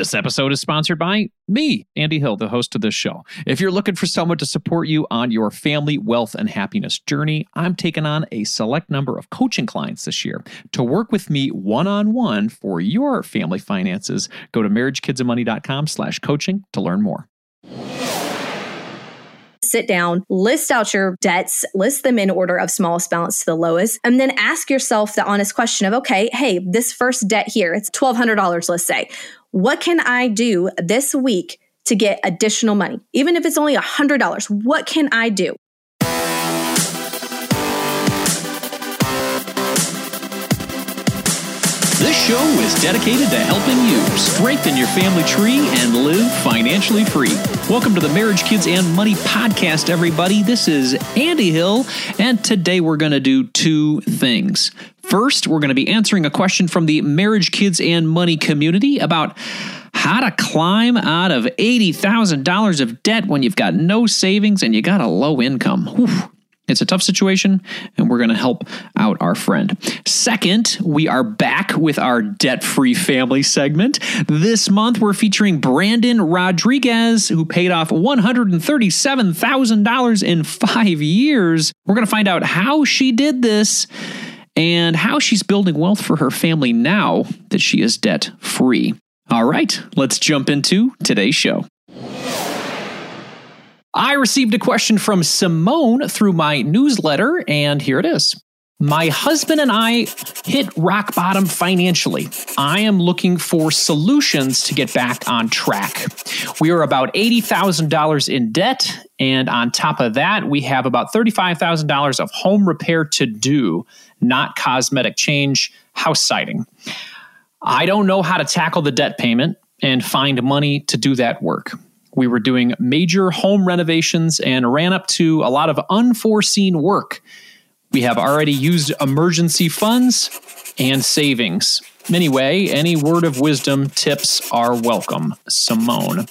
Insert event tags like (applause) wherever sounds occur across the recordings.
This episode is sponsored by me, Andy Hill, the host of this show. If you're looking for someone to support you on your family, wealth, and happiness journey, I'm taking on a select number of coaching clients this year. To work with me one-on-one for your family finances, go to marriagekidsandmoney.com slash coaching to learn more sit down, list out your debts, list them in order of smallest balance to the lowest, and then ask yourself the honest question of, okay, hey, this first debt here, it's $1,200, let's say. What can I do this week to get additional money? Even if it's only $100, what can I do? This show is dedicated to helping you strengthen your family tree and live financially free. Welcome to the Marriage, Kids, and Money podcast, everybody. This is Andy Hill, and today we're going to do two things. First, we're going to be answering a question from the Marriage, Kids, and Money community about how to climb out of $80,000 of debt when you've got no savings and you got a low income. Whew. It's a tough situation, and we're going to help out our friend. Second, we are back with our debt free family segment. This month, we're featuring Brandon Rodriguez, who paid off $137,000 in five years. We're going to find out how she did this and how she's building wealth for her family now that she is debt free. All right, let's jump into today's show. I received a question from Simone through my newsletter, and here it is. My husband and I hit rock bottom financially. I am looking for solutions to get back on track. We are about $80,000 in debt, and on top of that, we have about $35,000 of home repair to do, not cosmetic change, house siding. I don't know how to tackle the debt payment and find money to do that work. We were doing major home renovations and ran up to a lot of unforeseen work. We have already used emergency funds and savings. Anyway, any word of wisdom, tips are welcome. Simone.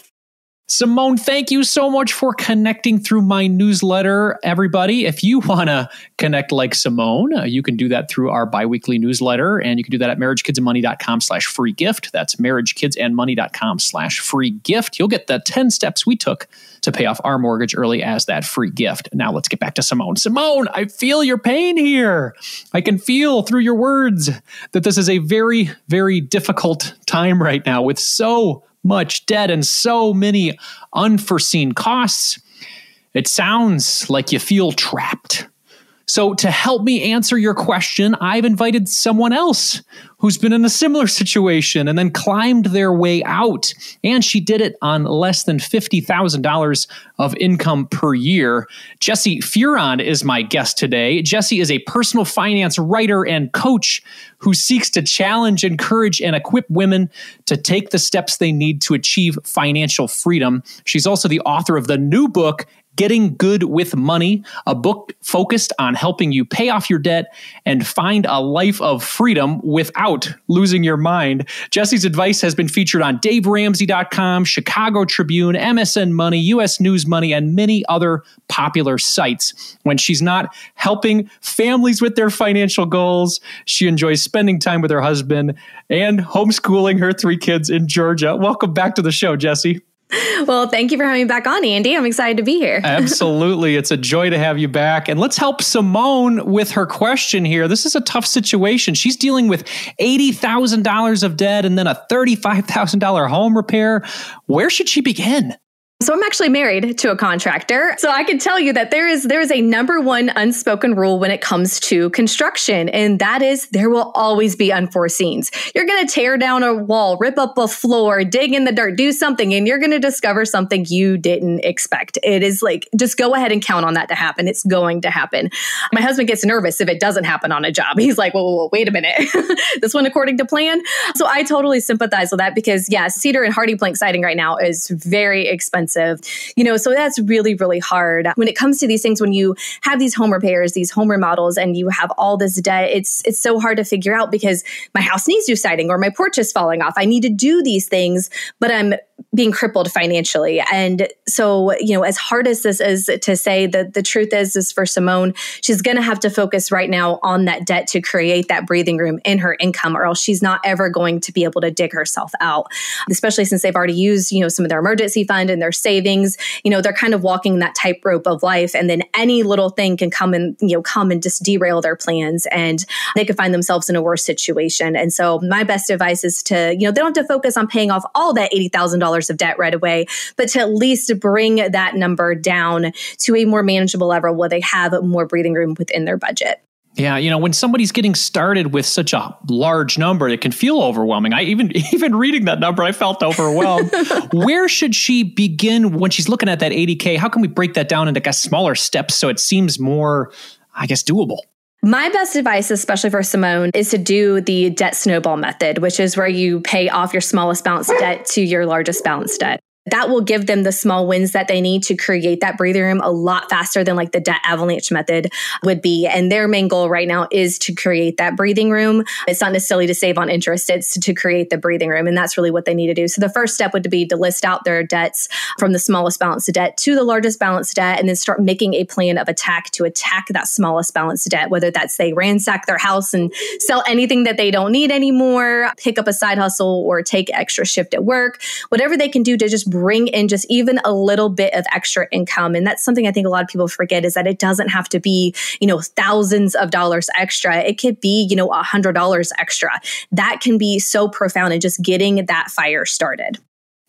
Simone, thank you so much for connecting through my newsletter. Everybody, if you want to connect like Simone, uh, you can do that through our biweekly newsletter, and you can do that at marriagekidsandmoney.com slash free gift. That's marriagekidsandmoney.com slash free gift. You'll get the 10 steps we took to pay off our mortgage early as that free gift. Now let's get back to Simone. Simone, I feel your pain here. I can feel through your words that this is a very, very difficult time right now with so much debt and so many unforeseen costs, it sounds like you feel trapped. So, to help me answer your question, I've invited someone else who's been in a similar situation and then climbed their way out. And she did it on less than $50,000 of income per year. Jessi Fearon is my guest today. Jessi is a personal finance writer and coach who seeks to challenge, encourage, and equip women to take the steps they need to achieve financial freedom. She's also the author of the new book, Getting Good with Money, a book focused on helping you pay off your debt and find a life of freedom without losing your mind. Jessi's advice has been featured on DaveRamsey.com, Chicago Tribune, MSN Money, US News Money, and many other popular sites. When she's not helping families with their financial goals, she enjoys spending time with her husband and homeschooling her three kids in Georgia. Welcome back to the show, Jessi. Well, thank you for having me back on, Andy. I'm excited to be here. (laughs) Absolutely. It's a joy to have you back. And let's help Simone with her question here. This is a tough situation. She's dealing with $80,000 of debt and then a $35,000 home repair. Where should she begin? So I'm actually married to a contractor. So I can tell you that there is there is a number one unspoken rule when it comes to construction and that is there will always be unforeseens. You're going to tear down a wall, rip up a floor, dig in the dirt, do something and you're going to discover something you didn't expect. It is like just go ahead and count on that to happen. It's going to happen. My husband gets nervous if it doesn't happen on a job. He's like, "Whoa, whoa, whoa wait a minute. (laughs) this one according to plan?" So I totally sympathize with that because yeah, cedar and Hardie plank siding right now is very expensive expensive, you know, so that's really, really hard. When it comes to these things, when you have these home repairs, these home remodels, and you have all this debt, it's it's so hard to figure out because my house needs new siding or my porch is falling off. I need to do these things, but I'm being crippled financially. And so, you know, as hard as this is to say, that the truth is, is for Simone, she's going to have to focus right now on that debt to create that breathing room in her income, or else she's not ever going to be able to dig herself out. Especially since they've already used, you know, some of their emergency fund and their savings. You know, they're kind of walking that tightrope of life, and then any little thing can come and you know come and just derail their plans, and they could find themselves in a worse situation. And so, my best advice is to, you know, they don't have to focus on paying off all that eighty dollars of debt right away, but to at least bring that number down to a more manageable level where they have more breathing room within their budget. Yeah, you know, when somebody's getting started with such a large number, it can feel overwhelming. I even (laughs) even reading that number, I felt overwhelmed. (laughs) Where should she begin when she's looking at that 80k? How can we break that down into smaller steps so it seems more, I guess, doable? My best advice, especially for Simone, is to do the debt snowball method, which is where you pay off your smallest balance debt to your largest balance debt that will give them the small wins that they need to create that breathing room a lot faster than like the debt avalanche method would be. And their main goal right now is to create that breathing room. It's not necessarily to save on interest, it's to create the breathing room. And that's really what they need to do. So the first step would be to list out their debts from the smallest balance debt to the largest balance debt and then start making a plan of attack to attack that smallest balance debt, whether that's they ransack their house and sell anything that they don't need anymore, pick up a side hustle or take extra shift at work, whatever they can do to just bring in just even a little bit of extra income. And that's something I think a lot of people forget is that it doesn't have to be, you know, thousands of dollars extra. It could be, you know, a hundred dollars extra. That can be so profound in just getting that fire started.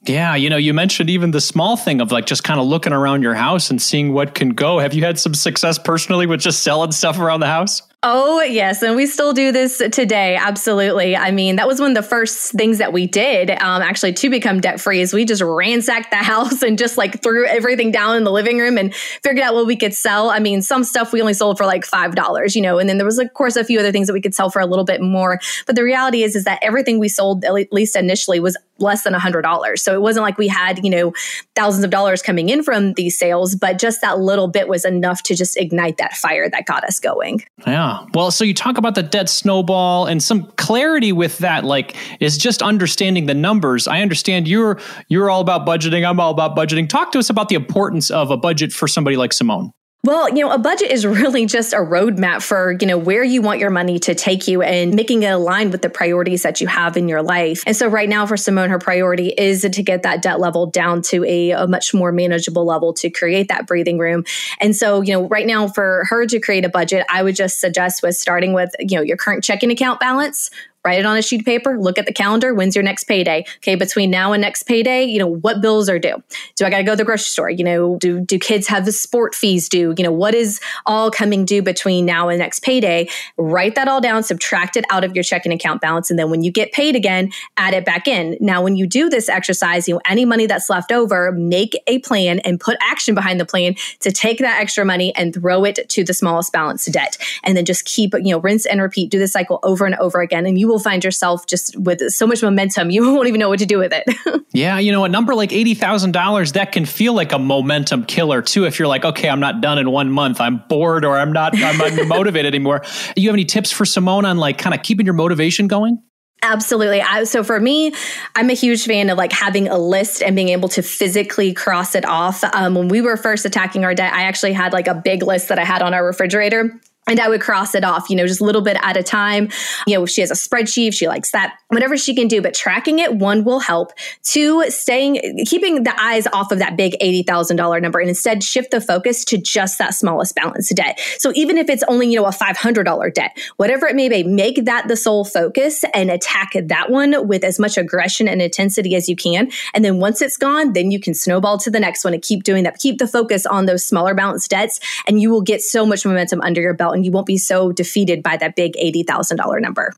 Yeah, you know, you mentioned even the small thing of like just kind of looking around your house and seeing what can go. Have you had some success personally with just selling stuff around the house? Oh, yes. And we still do this today. Absolutely. I mean, that was one of the first things that we did um, actually to become debt free is we just ransacked the (laughs) house and just like threw everything down in the living room and figured out what we could sell. I mean, some stuff we only sold for like $5, you know, and then there was, of course, a few other things that we could sell for a little bit more. But the reality is, is that everything we sold, at least initially, was less than $100. So it wasn't like we had, you know, thousands of dollars coming in from these sales, but just that little bit was enough to just ignite that fire that got us going. Yeah. Well, so you talk about the debt snowball and some clarity with that like is just understanding the numbers. I understand you're you're all about budgeting, I'm all about budgeting. Talk to us about the importance of a budget for somebody like Simone. Well, you know, a budget is (laughs) really just a roadmap for, you know, where you want your money to take you and making it align with the priorities that you have in your life. And so right now for Simone, her priority is to get that debt level down to a, a much more manageable level to create that breathing room. And so, you know, right now for her to create a budget, I would just suggest with starting with, you know, your current checking account balance, write it on a sheet of paper, look at the calendar. When's your next payday? Okay, between now and next payday, you know, what bills are due? Do I got to go to the grocery store? You know, do, do kids have the sport fees due? You know, what is all coming due between now and next payday? Write that all down, subtract it out of your checking account balance. And then when you get paid again, add it back in. Now, when you do this exercise, you know, any money that's left over, make a plan and put action behind the plan to take that extra money and throw it to the smallest balance debt. And then just keep, you know, rinse and repeat, do the cycle over and over again. And you will find yourself just with so much momentum, you (laughs) won't even know what to do with it. (laughs) yeah, you know, a number like $80,000, that can feel like a momentum killer too. If you're like, okay, I'm not done in one month, I'm bored or I'm not, I'm not motivated (laughs) anymore. You have any tips for Simone on like kind of keeping your motivation going? Absolutely. I, so for me, I'm a huge fan of like having a list and being able to physically cross it off. Um, when we were first attacking our debt, I actually had like a big list that I had on our refrigerator and I would cross it off, you know, just a little bit at a time. You know, if she has a spreadsheet, if she likes that, whatever she can do. But tracking it, one will help. Two, staying, keeping the eyes off of that big $80,000 number and instead shift the focus to just that smallest balance debt. So even if it's only, you know, a $500 debt, whatever it may be, make that the sole focus and attack that one with as much aggression and intensity as you can. And then once it's gone, then you can snowball to the next one and keep doing that. Keep the focus on those smaller balance debts and you will get so much momentum under your belt and you won't be so defeated by that big $80,000 number.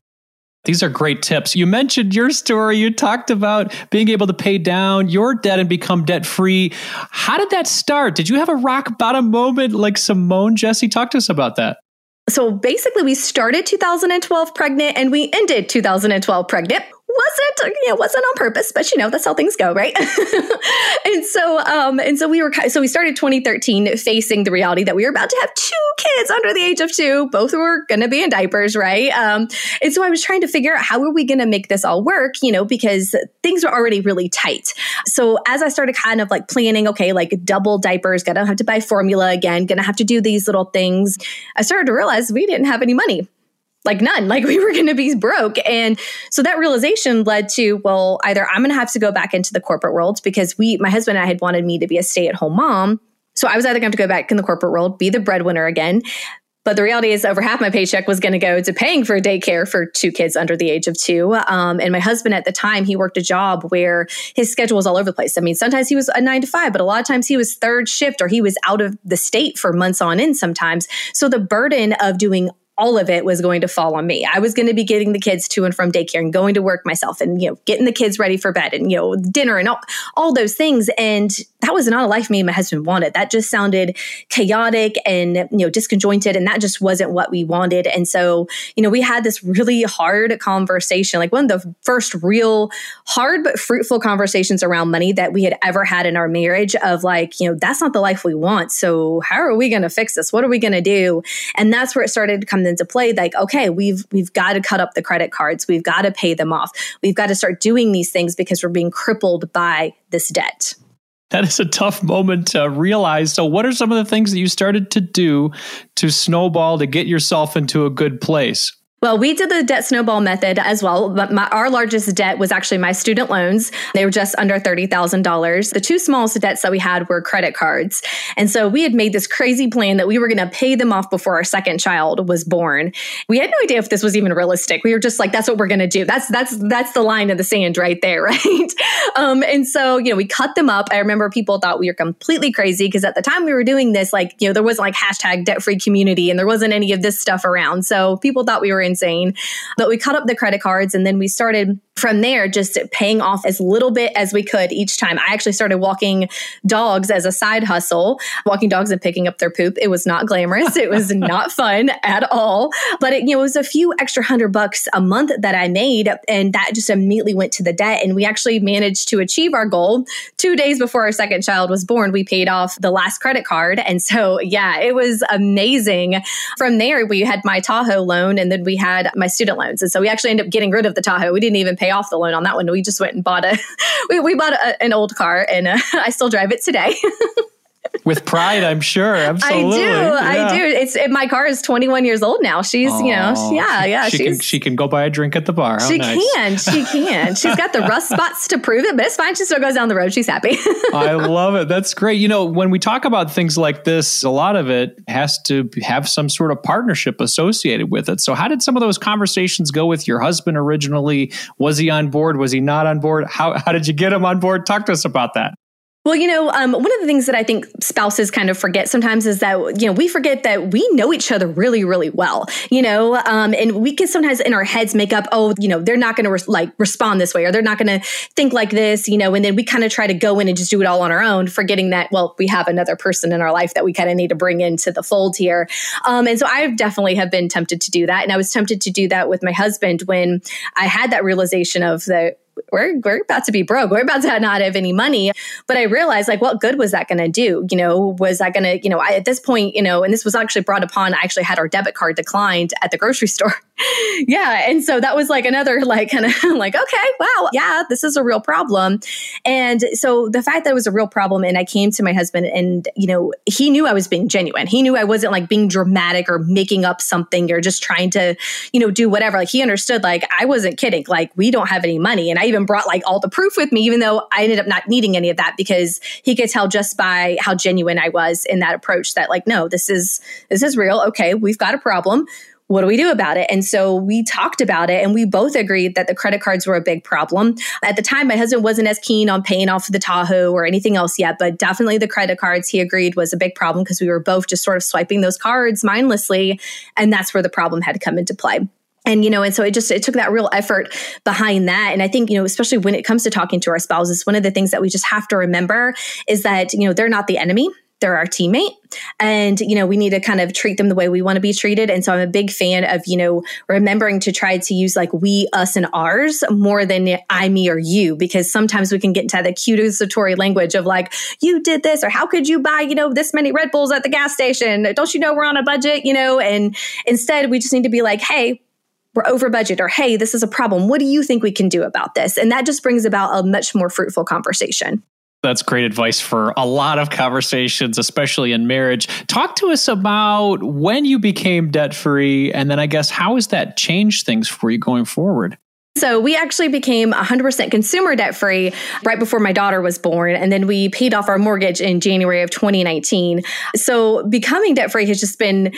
These are great tips. You mentioned your story. You talked about being able to pay down your debt and become debt free. How did that start? Did you have a rock bottom moment like Simone, Jessi? Talk to us about that. So basically, we started 2012 pregnant and we ended 2012 pregnant wasn't you know wasn't on purpose but you know that's how things go right? (laughs) And so um and so we were so we started 2013 facing the reality that we were about to have two kids under the age of two. Both were to be in diapers right? Um and so i was trying to figure out how are we to make this all work you know because things were already really tight. So as i started kind of like planning okay like double diapers gonna have to buy formula again gonna have to do these little things i started to realize we didn't have any money like none (laughs) like we were going to be broke and so that realization led to well either i'm going to have to go back into the corporate world because we my husband and i had wanted me to be a stay-at-home mom so i was either going to go back in the corporate world be the breadwinner again but the reality is, over half my paycheck was going to go to paying for daycare for two kids under the age of two. Um, and my husband at the time, he worked a job where his schedule was all over the place. I mean, sometimes he was a nine to five, but a lot of times he was third shift or he was out of the state for months on end sometimes. So the burden of doing all of it was going to fall on me. I was going to be getting the kids to and from daycare and going to work myself and you know getting the kids ready for bed and you know dinner and all, all those things and that was not a life me and my husband wanted. That just sounded chaotic and you know disconjointed and that just wasn't what we wanted. And so, you know, we had this really hard conversation, like one of the first real hard but fruitful conversations around money that we had ever had in our marriage of like, you know, that's not the life we want. So, how are we going to fix this? What are we going to do? And that's where it started to come into play like, okay, we've we've got to cut up the credit cards. We've got to pay them off. We've got to start doing these things because we're being crippled by this debt that is a tough moment to realize. So, what are some of the things that you started to do to snowball to get yourself into a good place? Well, we did the debt snowball method as well. But my, our largest debt was actually my student loans. They were just under $30,000. The two smallest debts that we had were credit cards. And so we had made this crazy plan that we were going to pay them off before our second child was born. We had no idea if this was even realistic. We were just like, that's what we're going to do. That's, that's, that's the line in the sand right there. (laughs) Right. Um, and so, you know, we cut them up. I remember people thought we were completely crazy because at the time we were doing this, like, you know, there wasn't like hashtag debt free community and there wasn't any of this stuff around. So people thought we were in insane. But we cut up the credit cards and then we started from there just paying off as little bit as we could each time. I actually started walking dogs as a side hustle, walking dogs and picking up their poop. It was not glamorous. It was (laughs) not fun at all. But it, you know, it was a few extra hundred bucks a month that I made and that just immediately went to the debt and we actually managed to achieve our goal 2 days before our second child was born. We paid off the last credit card and so yeah, it was amazing. From there we had my Tahoe loan and then we had my student loans. And so we actually ended up getting rid of the Tahoe. We didn't even pay off the loan on that one. We just went and bought a, (laughs) we, we bought a, an old car and uh, (laughs) I still drive it today. (laughs) with pride, I'm sure. Absolutely. I do. Yeah. I do. It's it, my car is 21 years old now. She's, oh, you know, oh, yeah, yeah. She can she can go buy a drink at the bar. How she nice. can. She (laughs) can. She's got the rust spots to prove it, but it's fine. She still goes down the road. She's happy. (laughs) I love it. That's great. You know, when we talk about things like this, a lot of it has to have some sort of partnership associated with it. So, how did some of those conversations go with your husband originally? Was he on board? Was he not on board? How how did you get him on board? Talk to us about that. Well, you know, um, one of the things that I think spouses kind of forget sometimes is that, you know, we forget that we know each other really, really well, you know, um, and we can sometimes in our heads make up, oh, you know, they're not going to re- like respond this way or they're not going to think like this, you know, and then we kind of try to go in and just do it all on our own, forgetting that, well, we have another person in our life that we kind of need to bring into the fold here. Um, and so I definitely have been tempted to do that. And I was tempted to do that with my husband when I had that realization of the, we're, we're about to be broke. We're about to not have any money. But I realized, like, what good was that going to do? You know, was that going to, you know, I, at this point, you know, and this was actually brought upon, I actually had our debit card declined at the grocery store. (laughs) yeah. And so that was like another, like, kind of (laughs) like, okay, wow, yeah, this is a real problem. And so the fact that it was a real problem, and I came to my husband, and, you know, he knew I was being genuine. He knew I wasn't like being dramatic or making up something or just trying to, you know, do whatever. Like, he understood, like, I wasn't kidding. Like, we don't have any money. And I even brought like all the proof with me, even though I ended up not needing any of that because he could tell just by how genuine I was in that approach that, like, no, this is, this is real. Okay, we've got a problem what do we do about it? And so we talked about it and we both agreed that the credit cards were a big problem. At the time, my husband wasn't as keen on paying off the Tahoe or anything else yet, but definitely the credit cards he agreed was a big problem because we were both just sort of swiping those cards mindlessly. And that's where the problem had to come into play and you know and so it just it took that real effort behind that and i think you know especially when it comes to talking to our spouses one of the things that we just have to remember is that you know they're not the enemy they're our teammate and you know we need to kind of treat them the way we want to be treated. And so i'm a big fan of you know remembering to try to use like we us and ours more than i me or you. Because sometimes we can get into the accusatory language of like you did this or how could you buy you know this many red bulls at the gas station? Don't you know we're on a budget? You know? And instead we just need to be like hey we're over budget or hey this is a problem. What do you think we can do about this? And that just brings about a much more fruitful conversation that's great advice for a lot of conversations, especially in marriage. Talk to us about when you became debt free, and then I guess how has that changed things for you going forward? So we actually became 100% consumer debt free right before my daughter was born. And then we paid off our mortgage in January of 2019. So becoming debt free has just been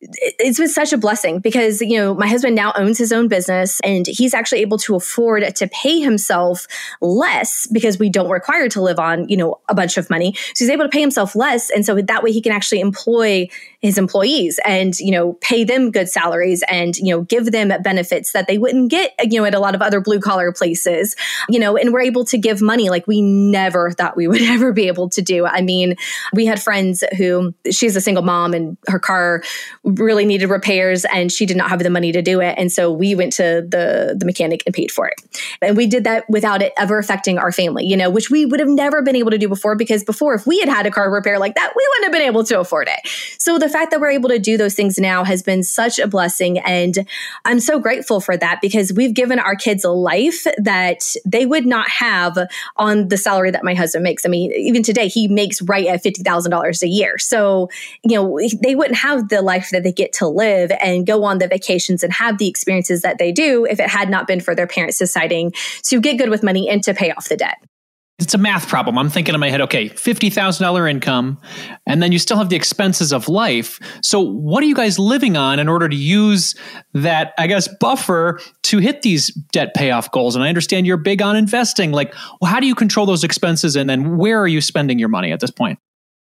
it's been such a blessing because you know my husband now owns his own business and he's actually able to afford to pay himself less because we don't require to live on you know a bunch of money. So he's able to pay himself less. And so that way he can actually employ his employees and you know pay them good salaries and you know give them benefits that they wouldn't get you know at a lot of other blue collar places you know and we're able to give money like we never thought we would (laughs) ever be able to do i mean we had friends who she's a single mom and her car really needed repairs and she did not have the money to do it. And so we went to the, the mechanic and paid for it. And we did that without it ever affecting our family, you know, which we would have never been able to do before because before, if we had had a car repair like that, we wouldn't have been able to afford it. So the fact that we're able to do those things now has been such a blessing. And I'm so grateful for that because we've given our kids a life that they would not have on the salary that my husband makes. I mean, even today, he makes right at $50,000 a year. So, you know, they wouldn't have the life that they get to live and go on the vacations and have the experiences that they do if it had not been for their parents deciding to get good with money and to pay off the debt it's a math problem. I'm thinking in my head, okay, $50,000 income, and then you still have the expenses of life. So, what are you guys living on in order to use that, I guess, buffer to hit these debt payoff goals? And I understand you're big on investing. Like, well, how do you control those expenses? And then where are you spending your money at this point?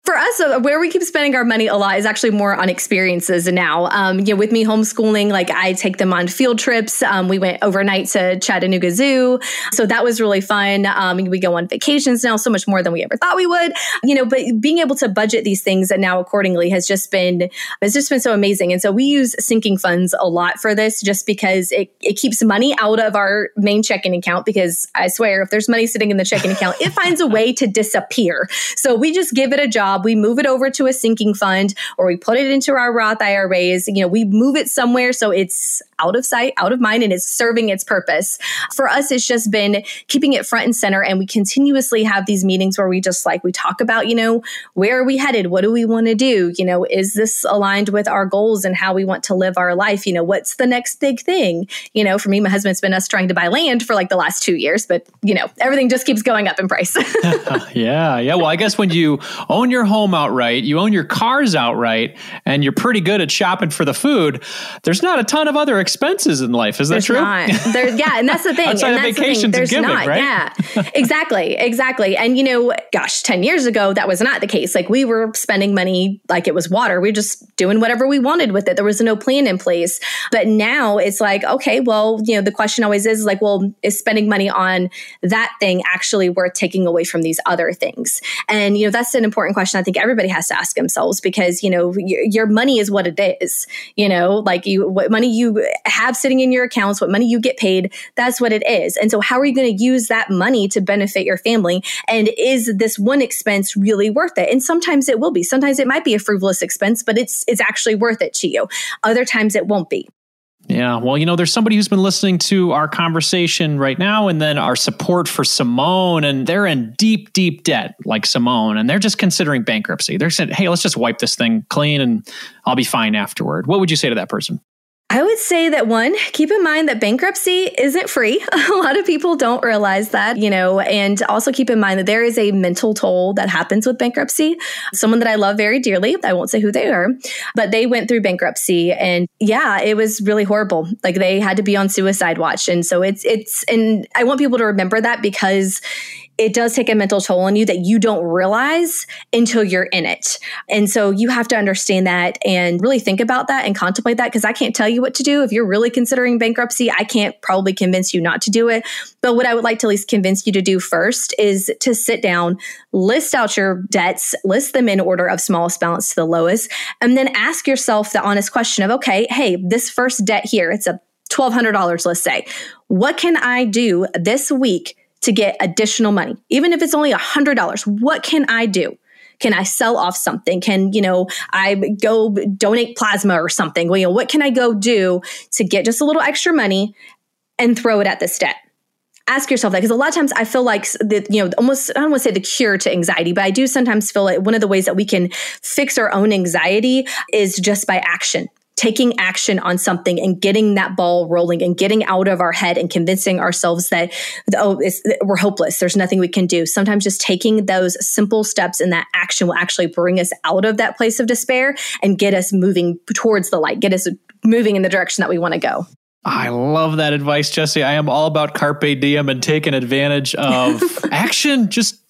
For us, uh, where we keep spending our money a lot is actually more on experiences now. Um, you know, with me homeschooling, like I take them on field trips. Um, we went overnight to Chattanooga Zoo, so that was really fun. Um, we go on vacations now, so much more than we ever thought we would. You know, but being able to budget these things and now accordingly has just been has just been so amazing. And so we use sinking funds a lot for this, just because it it keeps money out of our main checking account. Because I swear, if there's money sitting in the checking account, it finds a way to disappear. So we just give it a job job, we move it over to a sinking fund or we put it into our Roth IRAs. You know, we move it somewhere so it's out of sight, out of mind, and it's serving its purpose. For us, it's just been keeping it front and center. And we continuously have these meetings where we just like, we talk about, you know, where are we headed? What do we want to do? You know, is this aligned with our goals and how we want to live our life? You know, what's the next big thing? You know, for me, my husband's been us trying to buy land for like the last two years, but, you know, everything just keeps going up in price. (laughs) (laughs) yeah. Yeah. Well, I guess when you own your home outright, you own your cars outright, and you're pretty good at shopping for the food, there's not a ton of other expenses in life. Is that there's true? Not. There, yeah, and that's the (laughs) thing. Outside and of vacations the There's giving, not. right? Yeah, (laughs) exactly, exactly. And you know, gosh, ten years ago that was not the case. Like we were spending money like it was water. We were just doing whatever we wanted with it. There was no plan in place. But now it's like, okay, well, you know, the question always is like, well, is spending money on that thing actually worth taking away from these other things? And you know, that's an important question. I think everybody has to ask themselves because you know your, your money is what it is. You know, like you, what money you have sitting in your accounts, what money you get paid, that's what it is. And so, how are you going to use that money to benefit your family? And is this one expense really worth it? And sometimes it will be. Sometimes it might be a frivolous expense, but it's it's actually worth it to you. Other times it won't be. Yeah. Well, you know, there's somebody who's been listening to our conversation right now and then our support for Simone, and they're in deep, deep debt like Simone, and they're just considering bankruptcy. They're saying, hey, let's just wipe this thing clean and I'll be fine afterward. What would you say to that person? I would say that one, keep in mind that bankruptcy isn't free. (laughs) a lot of people don't realize that, you know, and also keep in mind that there is a mental toll that happens with bankruptcy. Someone that I love very dearly, I won't say who they are, but they went through bankruptcy and yeah, it was really horrible. Like they had to be on suicide watch. And so it's, it's, and I want people to remember that because it does take a mental toll on you that you don't realize until you're in it. And so you have to understand that and really think about that and contemplate that because I can't tell you what to do. If you're really considering bankruptcy, I can't probably convince you not to do it. But what I would like to at least convince you to do first is to sit down, list out your debts, list them in order of smallest balance to the lowest, and then ask yourself the honest question of, okay, hey, this first debt here, it's a $1,200, let's say. What can I do this week to get additional money? Even if it's only $100, what can I do? Can I sell off something? Can, you know, I go donate plasma or something? Well, you know, what can I go do to get just a little extra money and throw it at this debt? ask yourself that because a lot of times I feel like the you know almost I don't want to say the cure to anxiety, but I do sometimes feel like one of the ways that we can fix our own anxiety is just by action taking action on something and getting that ball rolling and getting out of our head and convincing ourselves that oh we're hopeless. There's nothing we can do. Sometimes just taking those simple steps in that action will actually bring us out of that place of despair and get us moving towards the light get us moving in the direction that we want to go I love that advice, Jessi. I am all about carpe diem and taking advantage of (laughs) action. Just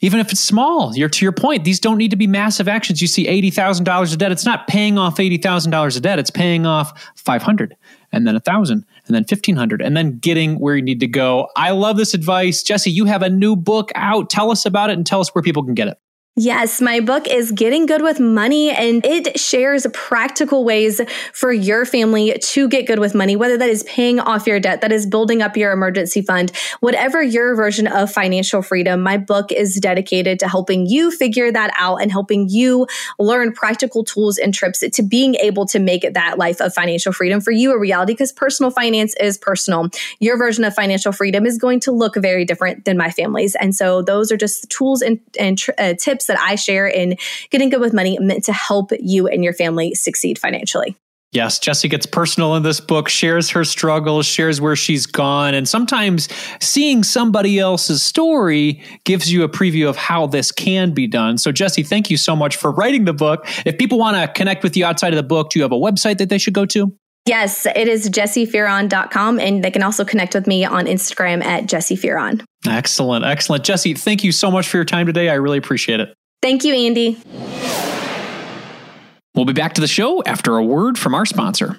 even if it's small, you're to your point. These don't need to be massive actions. You see eighty thousand dollars of debt. It's not paying off eighty thousand dollars of debt. It's paying off five hundred, and then a thousand, and then fifteen hundred, and then getting where you need to go. I love this advice, Jessi. You have a new book out. Tell us about it and tell us where people can get it. Yes, my book is Getting Good with Money, and it shares practical ways for your family to get good with money, whether that is paying off your debt, that is building up your emergency fund, whatever your version of financial freedom. My book is dedicated to helping you figure that out and helping you learn practical tools and trips to being able to make that life of financial freedom for you a reality because personal finance is personal. Your version of financial freedom is going to look very different than my family's. And so, those are just tools and, and uh, tips tips that I share in Getting Good with Money meant to help you and your family succeed financially. Yes, Jessi gets personal in this book, shares her struggles, shares where she's gone, and sometimes seeing somebody else's story gives you a preview of how this can be done. So, Jessi, thank you so much for writing the book. If people want to connect with you outside of the book, do you have a website that they should go to? Yes, it is jessifearon.com, and they can also connect with me on Instagram at jessifearon. Excellent, excellent. Jessi, thank you so much for your time today. I really appreciate it. Thank you, Andy. We'll be back to the show after a word from our sponsor.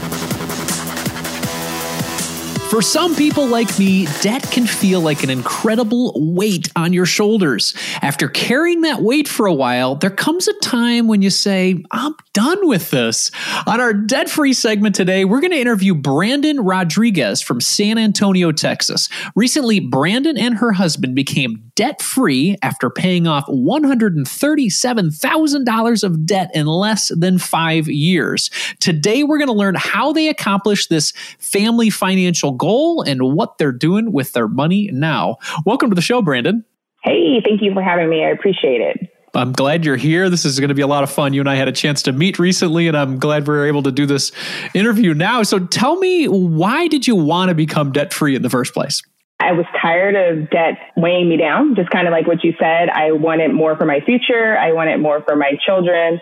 For some people like me, debt can feel like an incredible weight on your shoulders. After carrying that weight for a while, there comes a time when you say, I'm done with this. On our debt free segment today, we're going to interview Brandon Rodriguez from San Antonio, Texas. Recently, Brandon and her husband became debt free after paying off $137,000 of debt in less than five years. Today, we're going to learn how they accomplished this family financial goal and what they're doing with their money now. Welcome to the show, Brandon. Hey, thank you for having me. I appreciate it. I'm glad you're here. This is going to be a lot of fun. You and I had a chance to meet recently, and I'm glad we are able to do this interview now. So tell me, why did you want to become debt free in the first place? I was tired of debt weighing me down, just kind of like what you said. I wanted more for my future, I wanted more for my children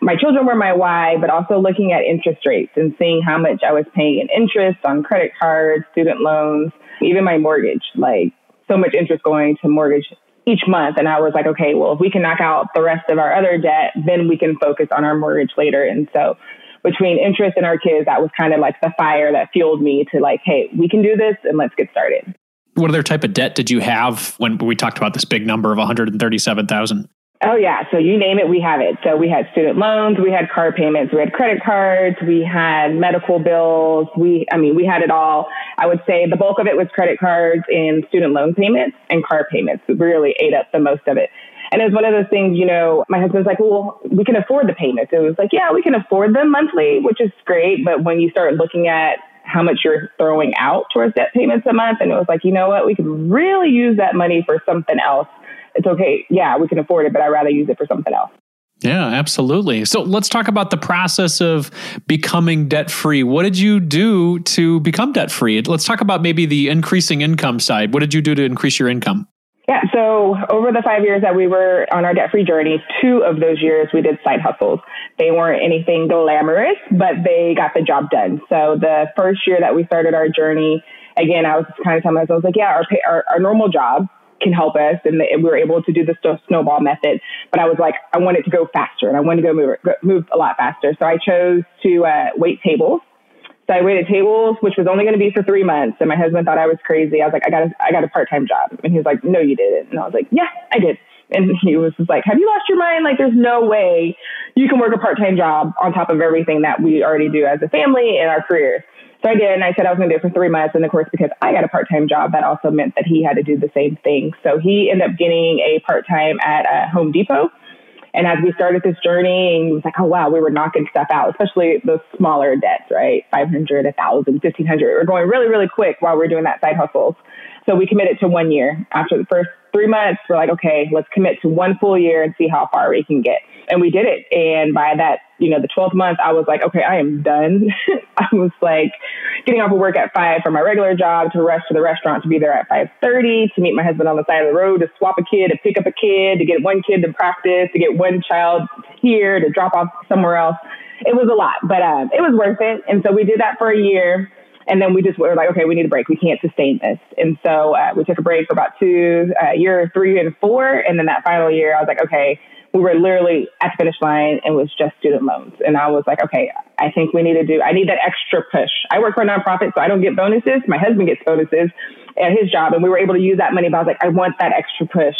my children were my why, but also looking at interest rates and seeing how much I was paying in interest on credit cards, student loans, even my mortgage, like so much interest going to mortgage each month. And I was like, okay, well, if we can knock out the rest of our other debt, then we can focus on our mortgage later. And so between interest and our kids, that was kind of like the fire that fueled me to like, hey, we can do this and let's get started. What other type of debt did you have when we talked about this big number of 137,000? Oh yeah, so you name it, we have it. So we had student loans, we had car payments, we had credit cards, we had medical bills. We, I mean, we had it all. I would say the bulk of it was credit cards and student loan payments and car payments. We really ate up the most of it. And it was one of those things, you know, my husband's like, well, we can afford the payments. It was like, yeah, we can afford them monthly, which is great. But when you start looking at how much you're throwing out towards debt payments a month, and it was like, you know what, we could really use that money for something else it's okay. Yeah, we can afford it, but I'd rather use it for something else. Yeah, absolutely. So let's talk about the process of becoming debt free. What did you do to become debt free? Let's talk about maybe the increasing income side. What did you do to increase your income? Yeah, so over the five years that we were on our debt free journey, two of those years we did side hustles. They weren't anything glamorous, but they got the job done. So the first year that we started our journey, again, I was kind of telling myself, I was like, yeah, our, our, our normal job, can help us. And, we were able to do the snowball method. But I was like, I wanted to go faster and I wanted to go move, move a lot faster. So I chose to uh, wait tables. So I waited tables, which was only going to be for three months. And my husband thought I was crazy. I was like, I got a, I got a part-time job. And he was like, no, you didn't. And I was like, yeah, I did. And he was just like, have you lost your mind? Like, there's no way you can work a part-time job on top of everything that we already do as a family and our careers. So I did, and I said I was going to do it for three months. And of course, because I got a part time job, that also meant that he had to do the same thing. So he ended up getting a part time at uh, Home Depot. And as we started this journey, he was like, oh, wow, we were knocking stuff out, especially the smaller debts, right? 500, 1,000, 1,500. We're going really, really quick while we're doing that side hustles. So we committed to one year. After the first three months, we're like, okay, let's commit to one full year and see how far we can get. And we did it. And by that, you know, the 12th month, I was like, okay, I am done. (laughs) I was like getting off of work at five for my regular job to rush to the restaurant to be there at 5.30 to meet my husband on the side of the road to swap a kid, to pick up a kid, to get one kid to practice, to get one child here, to drop off somewhere else. It was a lot, but um, it was worth it. And so we did that for a year. And then we just were like, okay, we need a break. We can't sustain this. And so uh, we took a break for about two, uh, year three and four. And then that final year, I was like, okay, we were literally at the finish line and it was just student loans. And I was like, okay, I think we need to do, I need that extra push. I work for a nonprofit, so I don't get bonuses. My husband gets bonuses at his job. And we were able to use that money, but I was like, I want that extra push.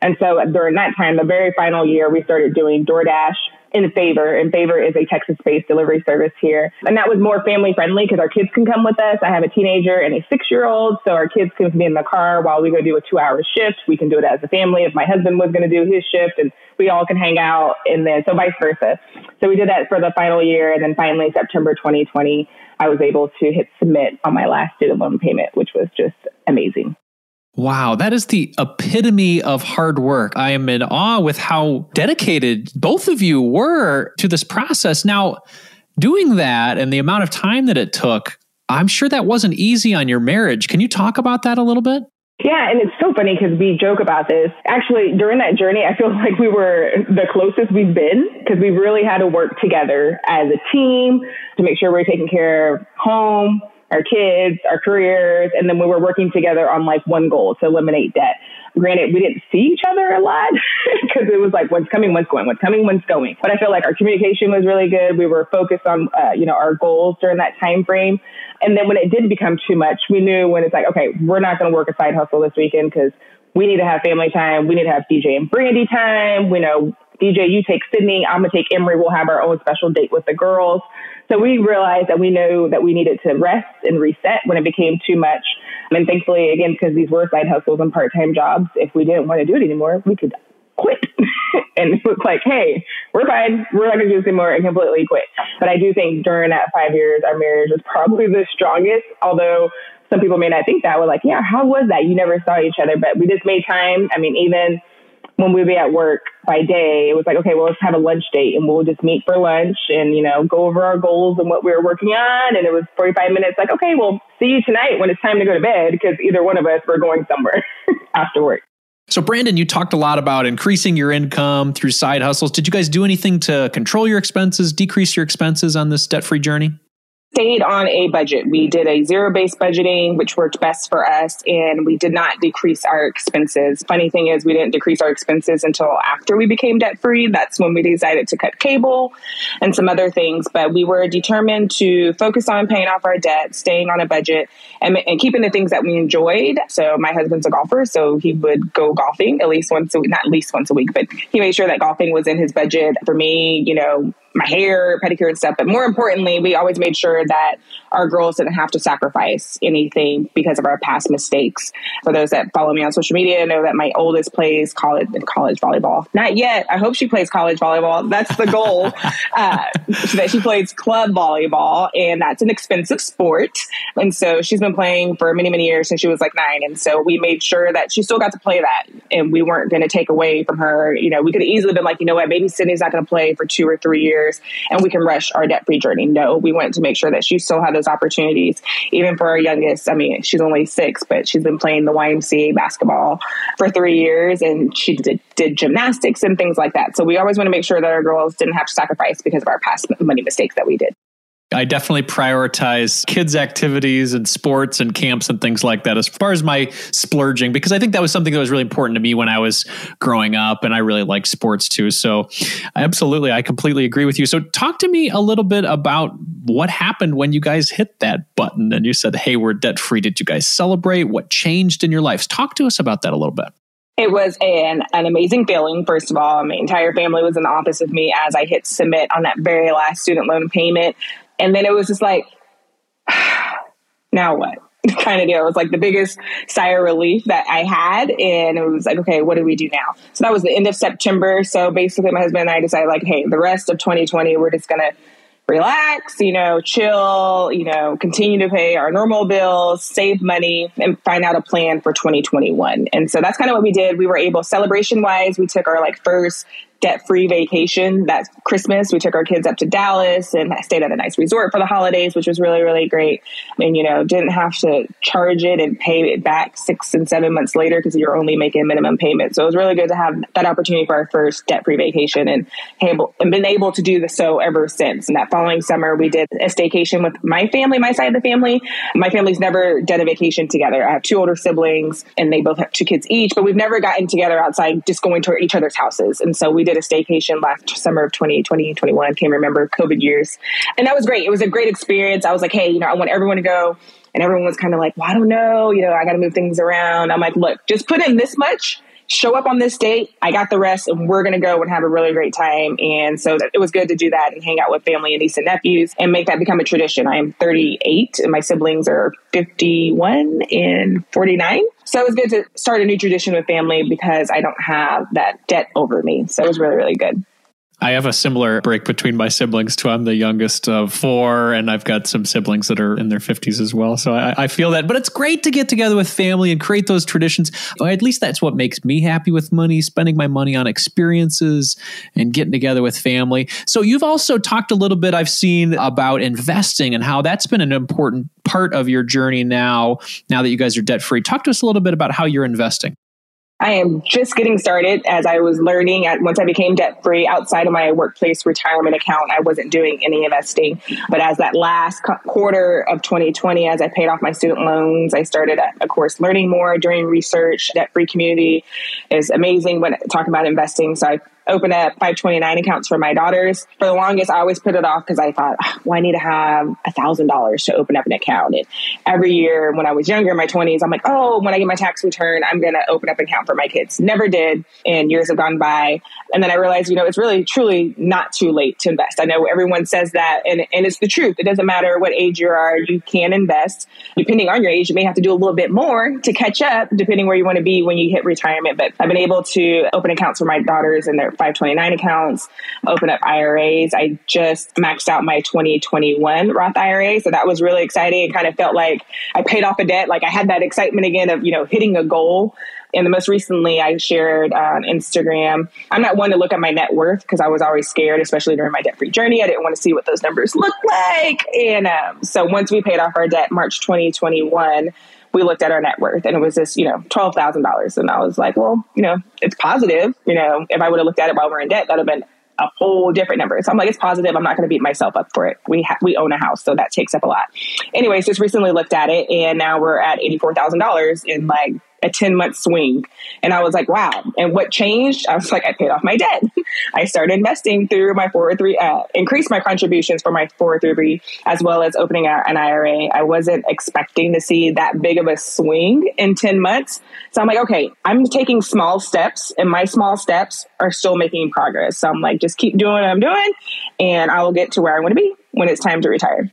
And so during that time, the very final year, we started doing DoorDash in Favor, and Favor is a Texas-based delivery service here. And that was more family-friendly because our kids can come with us. I have a teenager and a six-year-old, so our kids can be in the car while we go do a two-hour shift. We can do it as a family if my husband was going to do his shift, and we all can hang out, and then so vice versa. So we did that for the final year, and then finally September 2020, I was able to hit submit on my last student loan payment, which was just amazing. Wow, that is the epitome of hard work. I am in awe with how dedicated both of you were to this process. Now, doing that and the amount of time that it took, I'm sure that wasn't easy on your marriage. Can you talk about that a little bit? Yeah, and it's so funny because we joke about this. Actually, during that journey, I feel (laughs) like we were the closest we've been because we really had to work together as a team to make sure we we're taking care of home, our kids, our careers, and then we were working together on like one goal to eliminate debt. Granted, we didn't see each other a lot (laughs) because it was like what's coming, what's going, what's coming, what's going. But I feel like our communication was really good. We were focused on uh, you know our goals during that time frame. And then when it did become too much, we knew when it's like, okay, we're not going to work a side hustle this weekend because we need to have family time. We need to have DJ and Brandy time. We know DJ, you take Sydney. I'm gonna take Emery. We'll have our own special date with the girls. So we realized that we knew that we needed to rest and reset when it became too much. And thankfully, again, because these were side hustles and part time jobs, if we didn't want to do it anymore, we could quit. (laughs) and it was like, hey, we're fine. We're not going to do this anymore and completely quit. But I do think during that five years, our marriage was probably the strongest, although some people may not think that. We're like, yeah, how was that? You never saw each other, but we just made time. I mean, even when we'd be at work by day, it was like, okay, well, let's have a lunch date and we'll just meet for lunch and, you know, go over our goals and what we were working on. And it was 45 minutes like, okay, well, see you tonight when it's time to go to bed because either one of us were going somewhere (laughs) after work. So, Brandon, you talked a lot about increasing your income through side hustles. Did you guys do anything to control your expenses, decrease your expenses on this debt free journey? Stayed on a budget. We did a zero based budgeting, which worked best for us, and we did not decrease our expenses. Funny thing is, we didn't decrease our expenses until after we became debt free. That's when we decided to cut cable and some other things. But we were determined to focus on paying off our debt, staying on a budget, and, and keeping the things that we enjoyed. So, my husband's a golfer, so he would go golfing at least once a week, not at least once a week, but he made sure that golfing was in his budget. For me, you know, my hair, pedicure, and stuff. But more importantly, we always made sure that our girls didn't have to sacrifice anything because of our past mistakes. For those that follow me on social media, know that my oldest plays college college volleyball. Not yet. I hope she plays college volleyball. That's the goal. (laughs) uh, so that she plays club volleyball, and that's an expensive sport. And so she's been playing for many, many years since she was like nine. And so we made sure that she still got to play that, and we weren't going to take away from her. You know, we could have easily been like, you know what, maybe Sydney's not going to play for two or three years, and we can rush our debt free journey. No, we wanted to make sure that she still had those opportunities. Even for our youngest, I mean, she's only six, but she's been playing the YMCA basketball for three years and she did, did gymnastics and things like that. So we always want to make sure that our girls didn't have to sacrifice because of our past money mistakes that we did. I definitely prioritize kids' activities and sports and camps and things like that as far as my splurging, because I think that was something that was really important to me when I was growing up, and I really like sports too. So, absolutely, I completely agree with you. So, talk to me a little bit about what happened when you guys hit that button and you said, Hey, we're debt free. Did you guys celebrate? What changed in your lives? Talk to us about that a little bit. It was an, an amazing feeling. First of all, my entire family was in the office with me as I hit submit on that very last student loan payment. And then it was just like, (sighs) now what? (laughs) kind of deal. It was like the biggest sigh of relief that I had. And it was like, okay, what do we do now? So that was the end of September. So basically, my husband and I decided, like, hey, the rest of 2020, we're just going to relax, you know, chill, you know, continue to pay our normal bills, save money, and find out a plan for 2021. And so that's kind of what we did. We were able, celebration wise, we took our like first debt free vacation that Christmas. We took our kids up to Dallas and stayed at a nice resort for the holidays, which was really, really great. Mean, you know, didn't have to charge it and pay it back six and seven months later because you're only making minimum payment. So it was really good to have that opportunity for our first debt free vacation and able and been able to do the so ever since. And that following summer, we did a staycation with my family, my side of the family. My family's never done a vacation together. I have two older siblings and they both have two kids each, but we've never gotten together outside just going to each other's houses. And so we did did a staycation last summer of 2020, 21. Can't remember COVID years. And that was great. It was a great experience. I was like, hey, you know, I want everyone to go. And everyone was kind of like, well, I don't know. You know, I got to move things around. I'm like, look, just put in this much show up on this date. I got the rest, and we're going to go and have a really great time. And so it was good to do that and hang out with family and niece and nephews and make that become a tradition. I am 38, and my siblings are 51 and 49. So it was good to start a new tradition with family because I don't have that debt over me. So it was really, really good. I have a similar break between my siblings too. I'm the youngest of four, and I've got some siblings that are in their 50s as well. So I, I feel that. But it's great to get together with family and create those traditions. At least that's what makes me happy with money, spending my money on experiences and getting together with family. So you've also talked a little bit, I've seen about investing and how that's been an important part of your journey now, now that you guys are debt free. Talk to us a little bit about how you're investing. I am just getting started as I was learning at once I became debt free outside of my workplace retirement account. I wasn't doing any investing. But as that last quarter of 2020, as I paid off my student loans, I started, of course, learning more, doing research. Debt free community is amazing when talking about investing. So I open up 529 accounts for my daughters. For the longest, I always put it off because I thought, ah, well, I need to have a thousand dollars to open up an account. And every year when I was younger, in my 20s, I'm like, oh, when I get my tax return, I'm going to open up an account for my kids. Never did. And years have gone by. And then I realized, you know, it's really, truly not too late to invest. I know everyone says that, and, and it's the truth. It doesn't matter what age you are, you can invest. Depending on your age, you may have to do a little bit more to catch up, depending where you want to be when you hit retirement. But I've been able to open accounts for my daughters and their 529 accounts, open up IRAs. I just maxed out my 2021 Roth IRA. So that was really exciting. It kind of felt like I paid off a debt. Like I had that excitement again of, you know, hitting a goal. And the most recently I shared on Instagram, I'm not one to look at my net worth because I was always scared, especially during my debt free journey. I didn't want to see what those numbers look like. And um, so once we paid off our debt, March 2021, we looked at our net worth and it was just, you know, $12,000. And I was like, well, you know, it's positive. You know, if I would have looked at it while we're in debt, that would have been a whole different number. So I'm like, it's positive. I'm not going to beat myself up for it. We ha- we own a house, so that takes up a lot. Anyways, just recently looked at it, and now we're at eighty four thousand dollars in like a 10 month swing. And I was like, wow. And what changed? I was like, I paid off my debt. (laughs) I started investing through my 403, uh, increased my contributions for my 403 as well as opening an IRA. I wasn't expecting to see that big of a swing in 10 months. So I'm like, okay, I'm taking small steps and my small steps are still making progress. So I'm like, just keep doing what I'm doing and I will get to where I want to be when it's time to retire.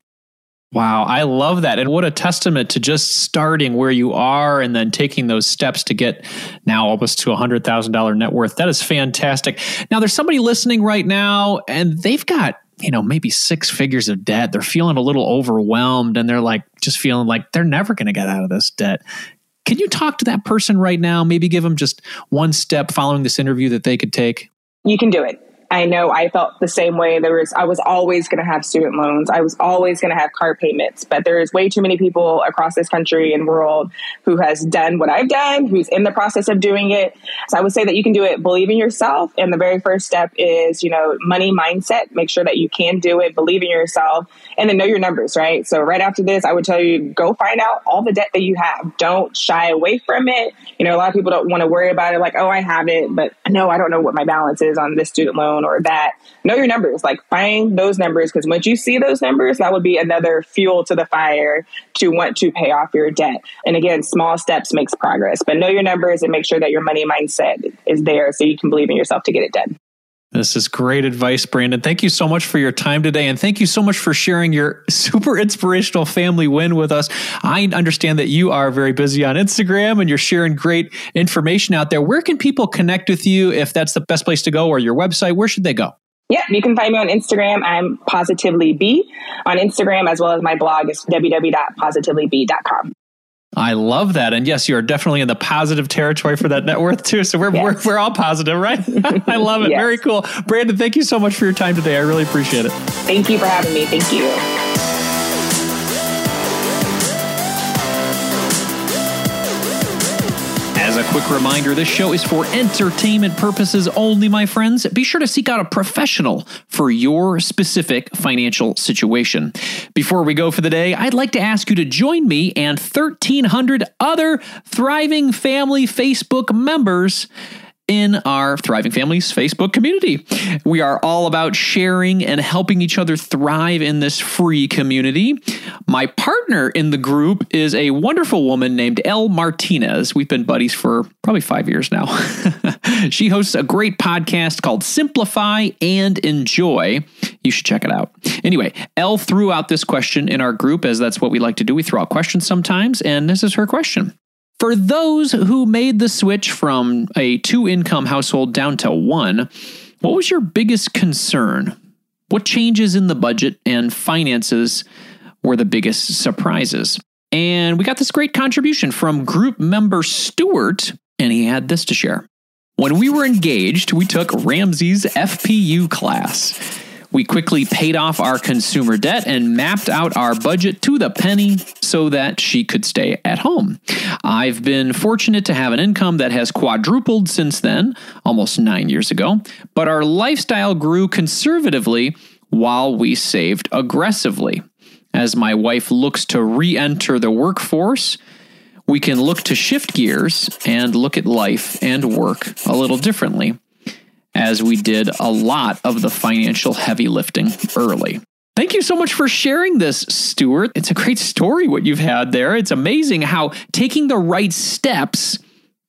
Wow, I love that. And what a testament to just starting where you are and then taking those steps to get now almost to a $100,000 net worth. That is fantastic. Now, there's somebody listening right now and they've got, you know, maybe six figures of debt. They're feeling a little overwhelmed and they're like, just feeling like they're never going to get out of this debt. Can you talk to that person right now? Maybe give them just one step following this interview that they could take? You can do it. I know I felt the same way. There was, I was always going to have student loans. I was always going to have car payments, but there's way too many people across this country and world who has done what I've done, who's in the process of doing it. So I would say that you can do it. Believe in yourself. And the very first step is, you know, money mindset. Make sure that you can do it. Believe in yourself and then know your numbers, right? So right after this, I would tell you, go find out all the debt that you have. Don't shy away from it. You know, a lot of people don't want to worry about it. Like, oh, I have it, but no, I don't know what my balance is on this student loan or that know your numbers like find those numbers because once you see those numbers that would be another fuel to the fire to want to pay off your debt. And again small steps makes progress but know your numbers and make sure that your money mindset is there so you can believe in yourself to get it done this is great advice, Brandon. Thank you so much for your time today. And thank you so much for sharing your (laughs) super inspirational family win with us. I understand that you are very busy on Instagram and you're sharing great information out there. Where can people connect with you if that's the best place to go or your website? Where should they go? Yeah, you can find me on Instagram. I'm positively B on Instagram, as well as my blog is www.positivelybee.com. I love that. And yes, you are definitely in the positive territory for that net worth too. So we're, yes. we're, we're all positive, right? (laughs) I love it. yes. Very cool. Brandon, thank you so much for your time today. I really appreciate it. Thank you for having me. Thank you. A quick reminder this show is for entertainment purposes only, my friends. Be sure to seek out a professional for your specific financial situation. Before we go for the day, I'd like to ask you to join me and 1,300 other Thriving Family Facebook members in our Thriving Families Facebook community. We are all about sharing and helping each other thrive in this free community. My partner in the group is a wonderful woman named Elle Martinez. We've been buddies for probably five years now. (laughs) she hosts a great podcast called Simplify and Enjoy. You should check it out. Anyway, Elle threw out this question in our group, as that's what we like to do. We throw out questions sometimes, and this is her question. For those who made the switch from a two income household down to one, What was your biggest concern? What changes in the budget and finances were the biggest surprises? And we got this great contribution from group member Stuart, and he had this to share. When we were engaged, we took Ramsey's FPU class. We quickly paid off our consumer debt and mapped out our budget to the penny so that she could stay at home. I've been fortunate to have an income that has quadrupled since then, almost nine years ago, but our lifestyle grew conservatively while we saved aggressively. As my wife looks to re enter the workforce, we can look to shift gears and look at life and work a little differently as we did a lot of the financial heavy lifting early. Thank you so much for sharing this, Stuart. It's a great story what you've had there. It's amazing how taking the right steps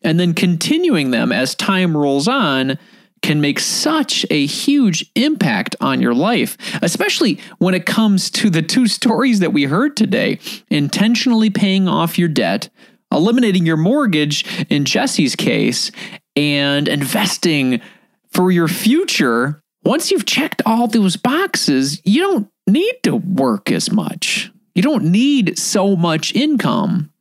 and then continuing them as time rolls on can make such a huge impact on your life, especially when it comes to the two stories that we heard today intentionally paying off your debt, eliminating your mortgage in Jessi's case, and investing for your future, once you've checked all those boxes, you don't need to work as much. You don't need so much income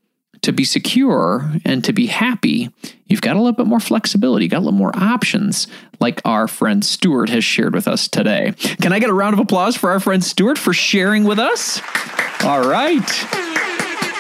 to be secure and to be happy. You've got a little bit more flexibility, got a little more options, like our friend Stuart has shared with us today. Can I get a round of applause for our friend Stuart for sharing with us? All right.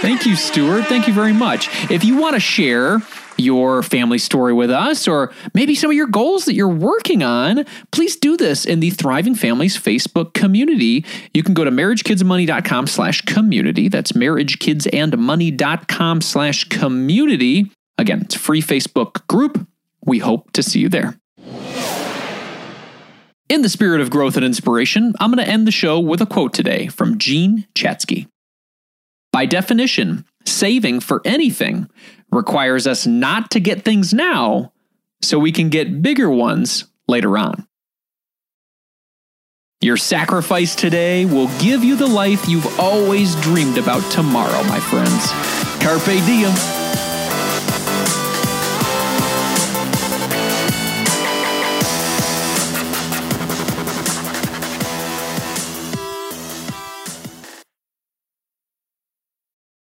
Thank you, Stuart. Thank you very much. If you want to share your family story with us or maybe some of your goals that you're working on, please do this in the Thriving Families Facebook community. You can go to marriagekidsmoney.com slash community. That's marriagekidsandmoney.com slash community. Again, it's a free Facebook group. We hope to see you there. In the spirit of growth and inspiration, I'm going to end the show with a quote today from Jean Chatzky. By definition, saving for anything requires us not to get things now so we can get bigger ones later on. Your sacrifice today will give you the life you've always dreamed about tomorrow, my friends. Carpe diem.